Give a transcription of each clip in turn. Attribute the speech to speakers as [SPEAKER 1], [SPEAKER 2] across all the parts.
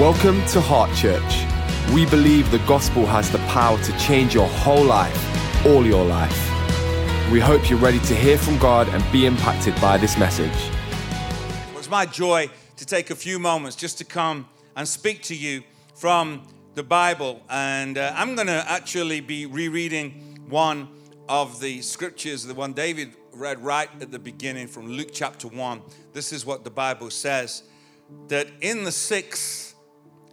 [SPEAKER 1] Welcome to Heart Church. We believe the gospel has the power to change your whole life, all your life. We hope you're ready to hear from God and be impacted by this message.
[SPEAKER 2] Well, it's my joy to take a few moments just to come and speak to you from the Bible. And uh, I'm going to actually be rereading one of the scriptures, the one David read right at the beginning from Luke chapter 1. This is what the Bible says that in the sixth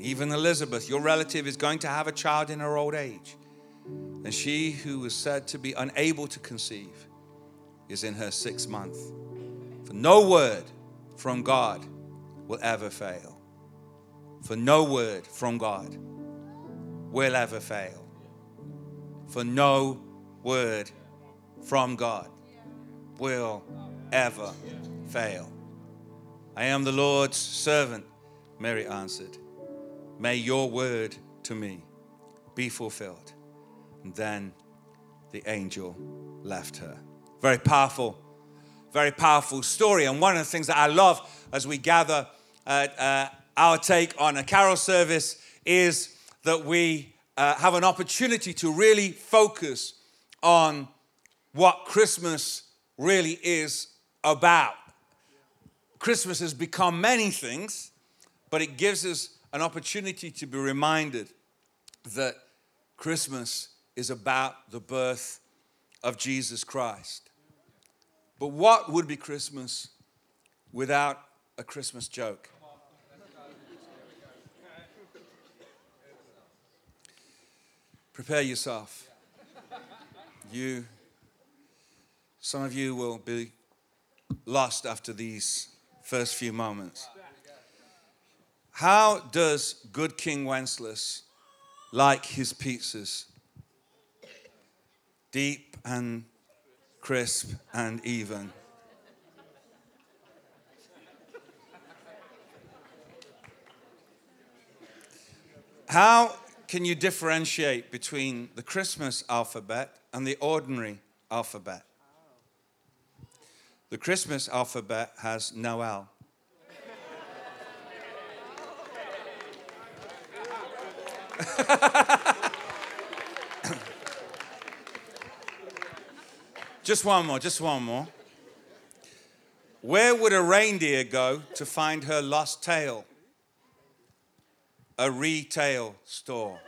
[SPEAKER 2] Even Elizabeth, your relative, is going to have a child in her old age. And she who was said to be unable to conceive is in her sixth month. For no word from God will ever fail. For no word from God will ever fail. For no word from God will ever fail. I am the Lord's servant, Mary answered. May your word to me be fulfilled. And then the angel left her. Very powerful, very powerful story. And one of the things that I love as we gather at uh, our take on a carol service is that we uh, have an opportunity to really focus on what Christmas really is about. Christmas has become many things, but it gives us an opportunity to be reminded that Christmas is about the birth of Jesus Christ. But what would be Christmas without a Christmas joke? Prepare yourself. You, some of you will be lost after these first few moments. How does good King Wenceslas like his pizzas? Deep and crisp and even. How can you differentiate between the Christmas alphabet and the ordinary alphabet? The Christmas alphabet has Noel. just one more, just one more. Where would a reindeer go to find her lost tail? A retail store.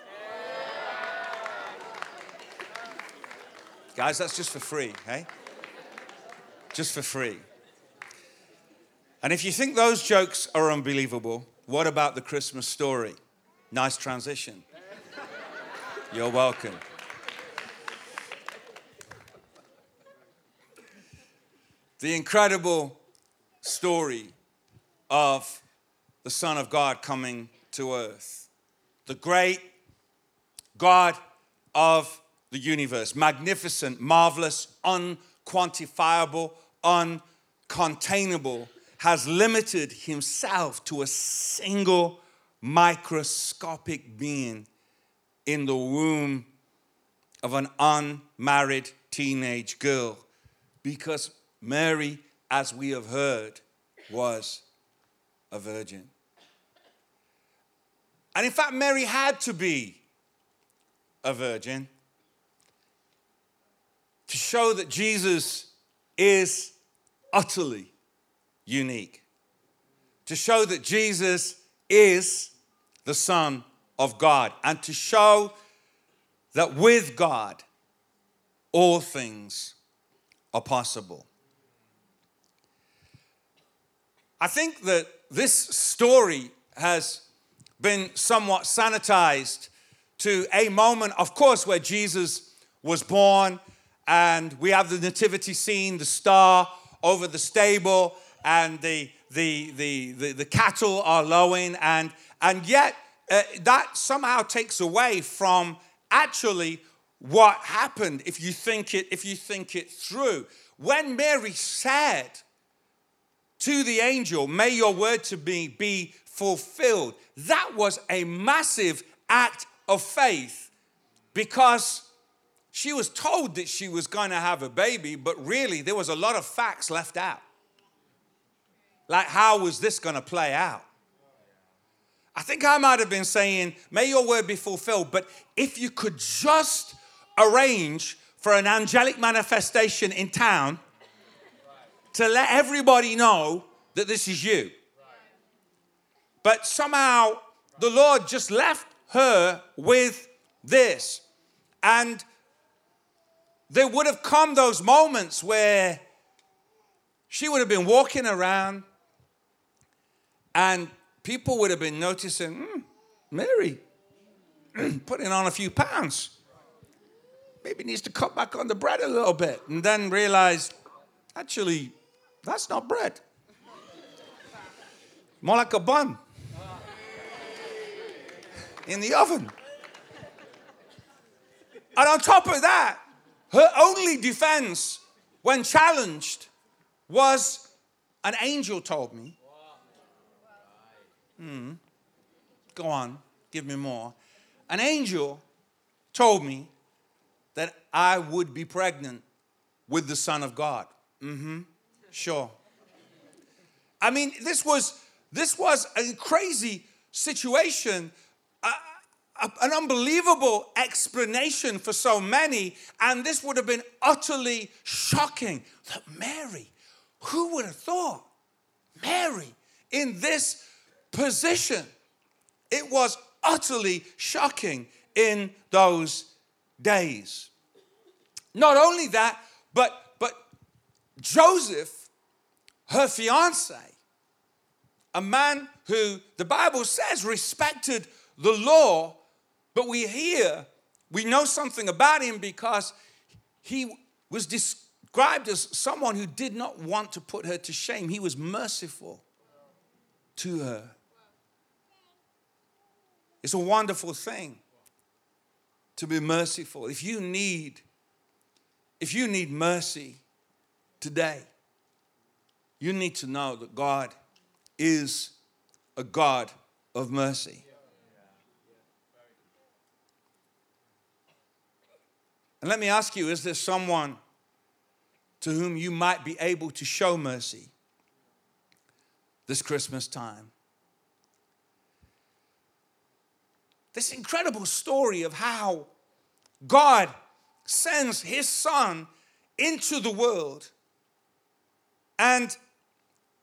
[SPEAKER 2] Guys, that's just for free, hey? Just for free. And if you think those jokes are unbelievable, what about the Christmas story? Nice transition. You're welcome. The incredible story of the Son of God coming to earth. The great God of the universe, magnificent, marvelous, unquantifiable, uncontainable, has limited himself to a single microscopic being in the womb of an unmarried teenage girl because Mary, as we have heard, was a virgin. And in fact, Mary had to be a virgin to show that Jesus is utterly unique, to show that Jesus is the Son of God, and to show that with God, all things are possible. I think that this story has been somewhat sanitized to a moment, of course, where Jesus was born, and we have the nativity scene, the star over the stable, and the, the, the, the, the cattle are lowing, and, and yet uh, that somehow takes away from actually what happened if you think it if you think it through. When mary said to the angel may your word to me be fulfilled that was a massive act of faith because she was told that she was going to have a baby but really there was a lot of facts left out like how was this going to play out I think I might have been saying, May your word be fulfilled. But if you could just arrange for an angelic manifestation in town to let everybody know that this is you. But somehow the Lord just left her with this. And there would have come those moments where she would have been walking around and people would have been noticing, mm, Mary, putting on a few pounds. Maybe needs to cut back on the bread a little bit. And then realize, actually, that's not bread. More like a bun in the oven. And on top of that, her only defense when challenged was an angel told me Hmm. Go on, give me more. An angel told me that I would be pregnant with the Son of God. Mm-hmm. Sure. I mean, this was this was a crazy situation, uh, an unbelievable explanation for so many, and this would have been utterly shocking. That Mary, who would have thought? Mary in this position. It was utterly shocking in those days. Not only that, but, but Joseph, her fiance, a man who the Bible says respected the law, but we hear, we know something about him because he was described as someone who did not want to put her to shame. He was merciful to her. It's a wonderful thing to be merciful. If you need if you need mercy today, you need to know that God is a God of mercy. And let me ask you is there someone to whom you might be able to show mercy this Christmas time? This incredible story of how God sends his son into the world and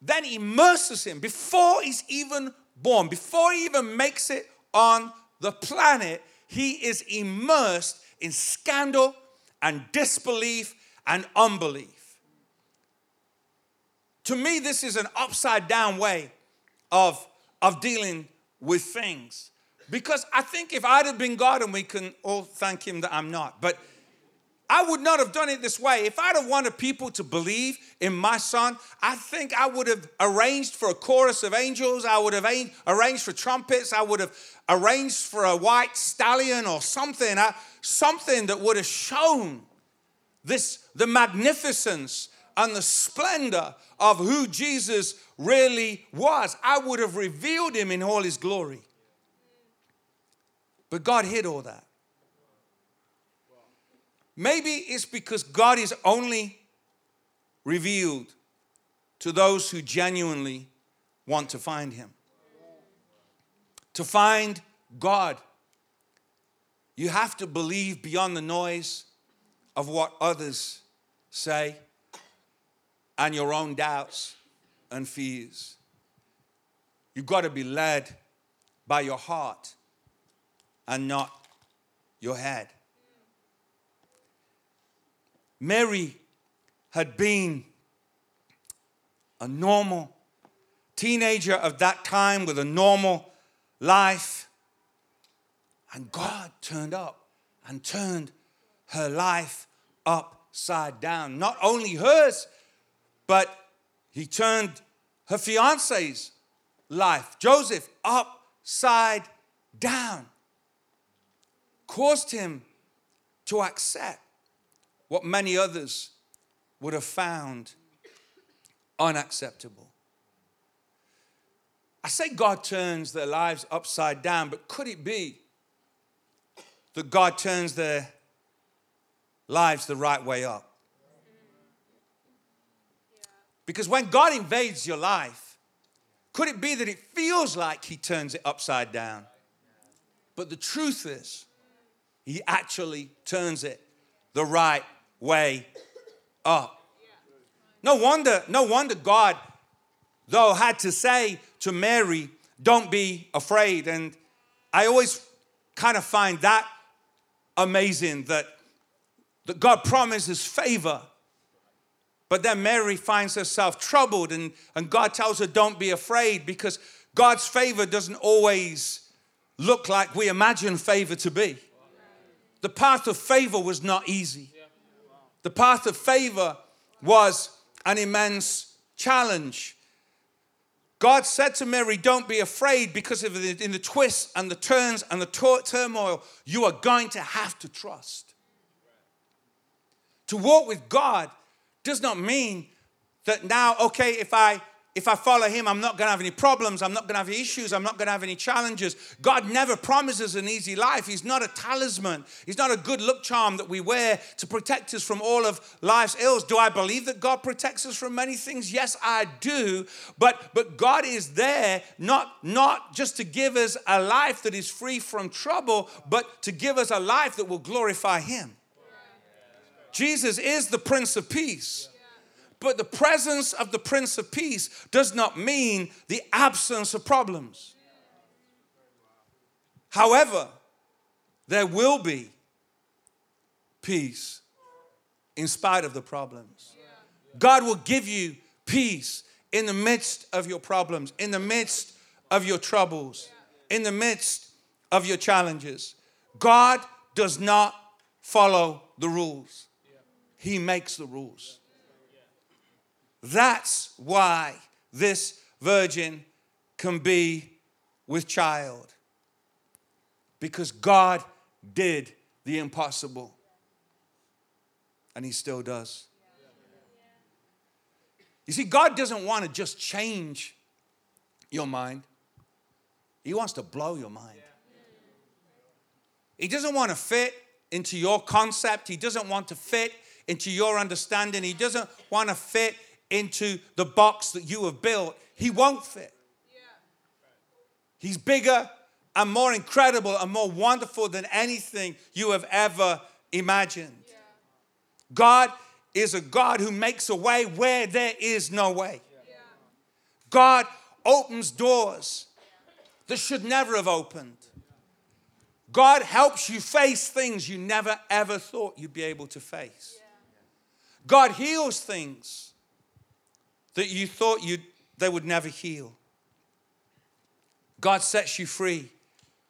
[SPEAKER 2] then immerses him before he's even born, before he even makes it on the planet. He is immersed in scandal and disbelief and unbelief. To me, this is an upside down way of, of dealing with things. Because I think if I'd have been God, and we can all thank Him that I'm not, but I would not have done it this way. If I'd have wanted people to believe in my son, I think I would have arranged for a chorus of angels. I would have arranged for trumpets. I would have arranged for a white stallion or something, uh, something that would have shown this the magnificence and the splendor of who Jesus really was. I would have revealed him in all his glory. But God hid all that. Maybe it's because God is only revealed to those who genuinely want to find Him. To find God, you have to believe beyond the noise of what others say and your own doubts and fears. You've got to be led by your heart and not your head. Mary had been a normal teenager of that time with a normal life. And God turned up and turned her life upside down. Not only hers, but he turned her fiance's life, Joseph, upside down. Caused him to accept what many others would have found unacceptable. I say God turns their lives upside down, but could it be that God turns their lives the right way up? Because when God invades your life, could it be that it feels like He turns it upside down? But the truth is, He actually turns it the right way up. No wonder, no wonder God, though, had to say to Mary, Don't be afraid. And I always kind of find that amazing that, that God promises favor. But then Mary finds herself troubled, and, and God tells her, Don't be afraid, because God's favor doesn't always look like we imagine favor to be. The path of favor was not easy. The path of favor was an immense challenge. God said to Mary, Don't be afraid because of the, in the twists and the turns and the turmoil, you are going to have to trust. To walk with God does not mean that now, okay, if I if I follow him, I'm not going to have any problems. I'm not going to have issues. I'm not going to have any challenges. God never promises an easy life. He's not a talisman. He's not a good look charm that we wear to protect us from all of life's ills. Do I believe that God protects us from many things? Yes, I do. But but God is there not not just to give us a life that is free from trouble, but to give us a life that will glorify him. Jesus is the Prince of Peace. But the presence of the Prince of Peace does not mean the absence of problems. However, there will be peace in spite of the problems. God will give you peace in the midst of your problems, in the midst of your troubles, in the midst of your challenges. God does not follow the rules, He makes the rules. That's why this virgin can be with child. Because God did the impossible. And He still does. You see, God doesn't want to just change your mind, He wants to blow your mind. He doesn't want to fit into your concept, He doesn't want to fit into your understanding, He doesn't want to fit into the box that you have built, he won't fit. He's bigger and more incredible and more wonderful than anything you have ever imagined. God is a God who makes a way where there is no way. God opens doors that should never have opened. God helps you face things you never ever thought you'd be able to face. God heals things that you thought you they would never heal. God sets you free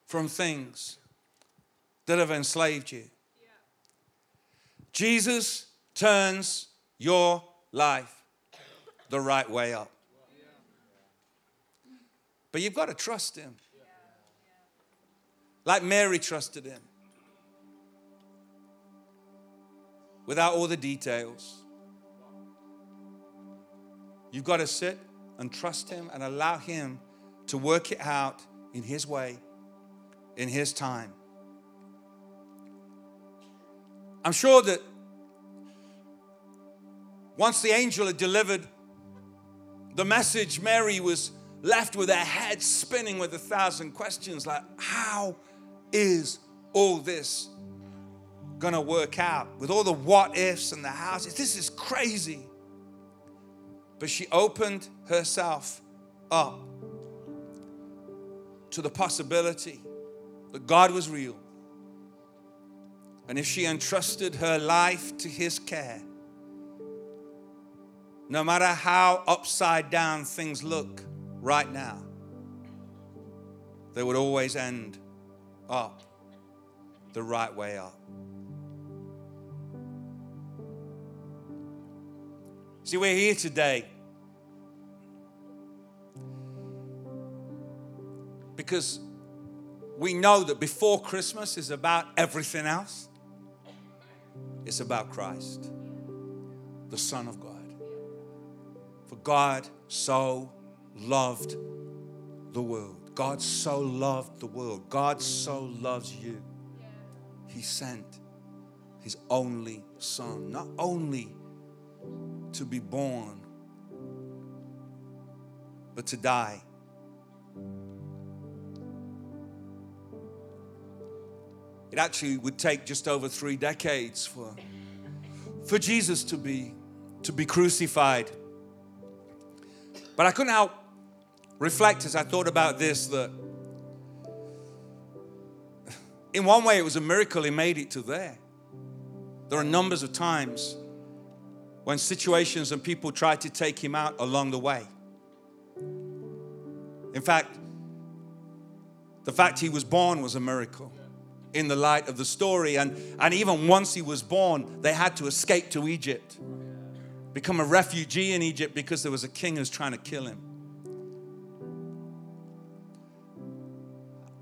[SPEAKER 2] from things that have enslaved you. Jesus turns your life the right way up. But you've got to trust Him. Like Mary trusted Him. Without all the details. You've got to sit and trust Him and allow Him to work it out in His way, in His time. I'm sure that once the angel had delivered the message, Mary was left with her head spinning with a thousand questions like, How is all this gonna work out? With all the what ifs and the houses, this is crazy. But she opened herself up to the possibility that God was real. And if she entrusted her life to His care, no matter how upside down things look right now, they would always end up the right way up. See, we're here today because we know that before Christmas is about everything else, it's about Christ, the Son of God. For God so loved the world. God so loved the world. God so loves you. He sent his only son, not only to be born, but to die. It actually would take just over three decades for, for Jesus to be, to be crucified. But I couldn't help reflect as I thought about this that in one way it was a miracle he made it to there. There are numbers of times when situations and people tried to take him out along the way. In fact, the fact he was born was a miracle in the light of the story. And, and even once he was born, they had to escape to Egypt, become a refugee in Egypt because there was a king who was trying to kill him.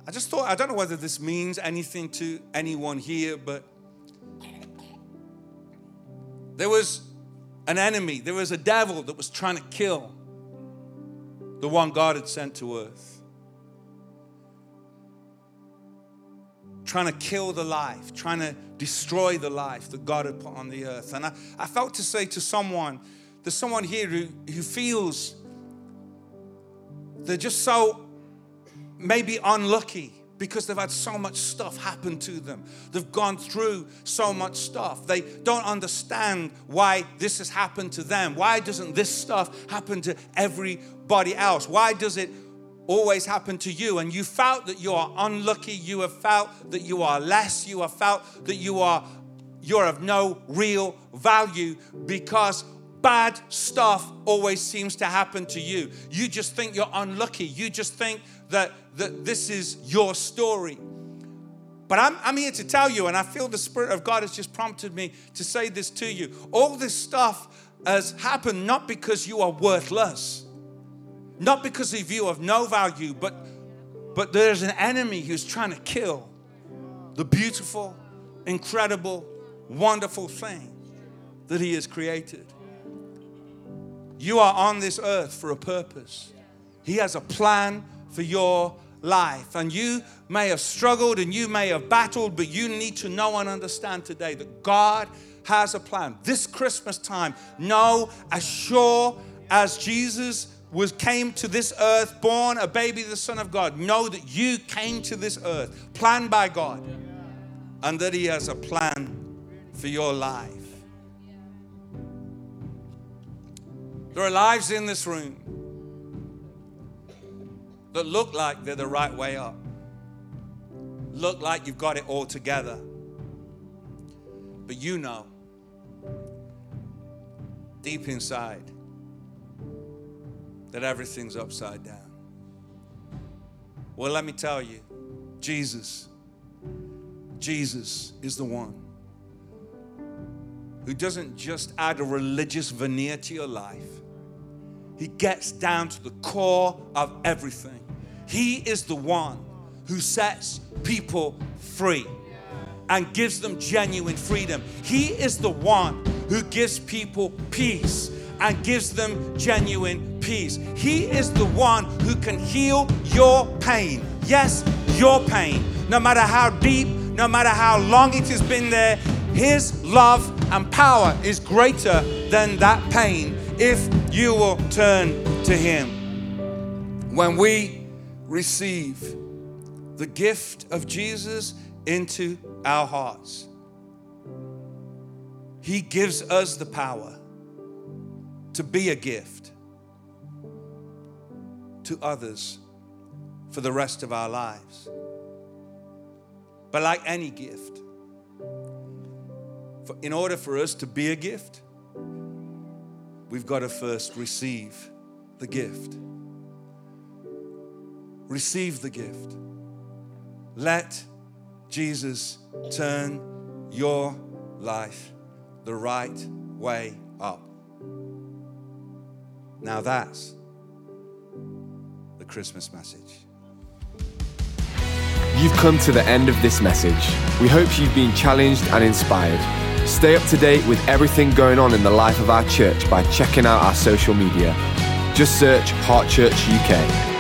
[SPEAKER 2] I just thought, I don't know whether this means anything to anyone here, but there was an enemy, there was a devil that was trying to kill the one God had sent to earth. Trying to kill the life, trying to destroy the life that God had put on the earth. And I, I felt to say to someone, there's someone here who, who feels they're just so maybe unlucky because they've had so much stuff happen to them. They've gone through so much stuff. They don't understand why this has happened to them. Why doesn't this stuff happen to everybody else? Why does it always happen to you? And you felt that you are unlucky. You have felt that you are less. You have felt that you are you're of no real value because bad stuff always seems to happen to you. You just think you're unlucky. You just think that, that this is your story. But I'm, I'm here to tell you, and I feel the Spirit of God has just prompted me to say this to you. All this stuff has happened not because you are worthless, not because of you of no value, but, but there's an enemy who's trying to kill the beautiful, incredible, wonderful thing that He has created. You are on this earth for a purpose. He has a plan for your life. And you may have struggled and you may have battled, but you need to know and understand today that God has a plan. This Christmas time, know as sure as Jesus was came to this earth, born a baby, the Son of God, know that you came to this earth, planned by God, and that He has a plan for your life. There are lives in this room that look like they're the right way up, look like you've got it all together. But you know, deep inside, that everything's upside down. Well, let me tell you, Jesus, Jesus is the one who doesn't just add a religious veneer to your life. He gets down to the core of everything. He is the one who sets people free and gives them genuine freedom. He is the one who gives people peace and gives them genuine peace. He is the one who can heal your pain. Yes, your pain. No matter how deep, no matter how long it has been there, His love and power is greater than that pain if you will turn to Him. When we receive the gift of Jesus into our hearts, He gives us the power to be a gift to others for the rest of our lives. But like any gift, for, in order for us to be a gift, we've got to first receive the gift. Receive the gift. Let Jesus turn your life the right way up. Now that's the Christmas message.
[SPEAKER 1] You've come to the end of this message. We hope you've been challenged and inspired. Stay up to date with everything going on in the life of our church by checking out our social media. Just search Heart Church UK.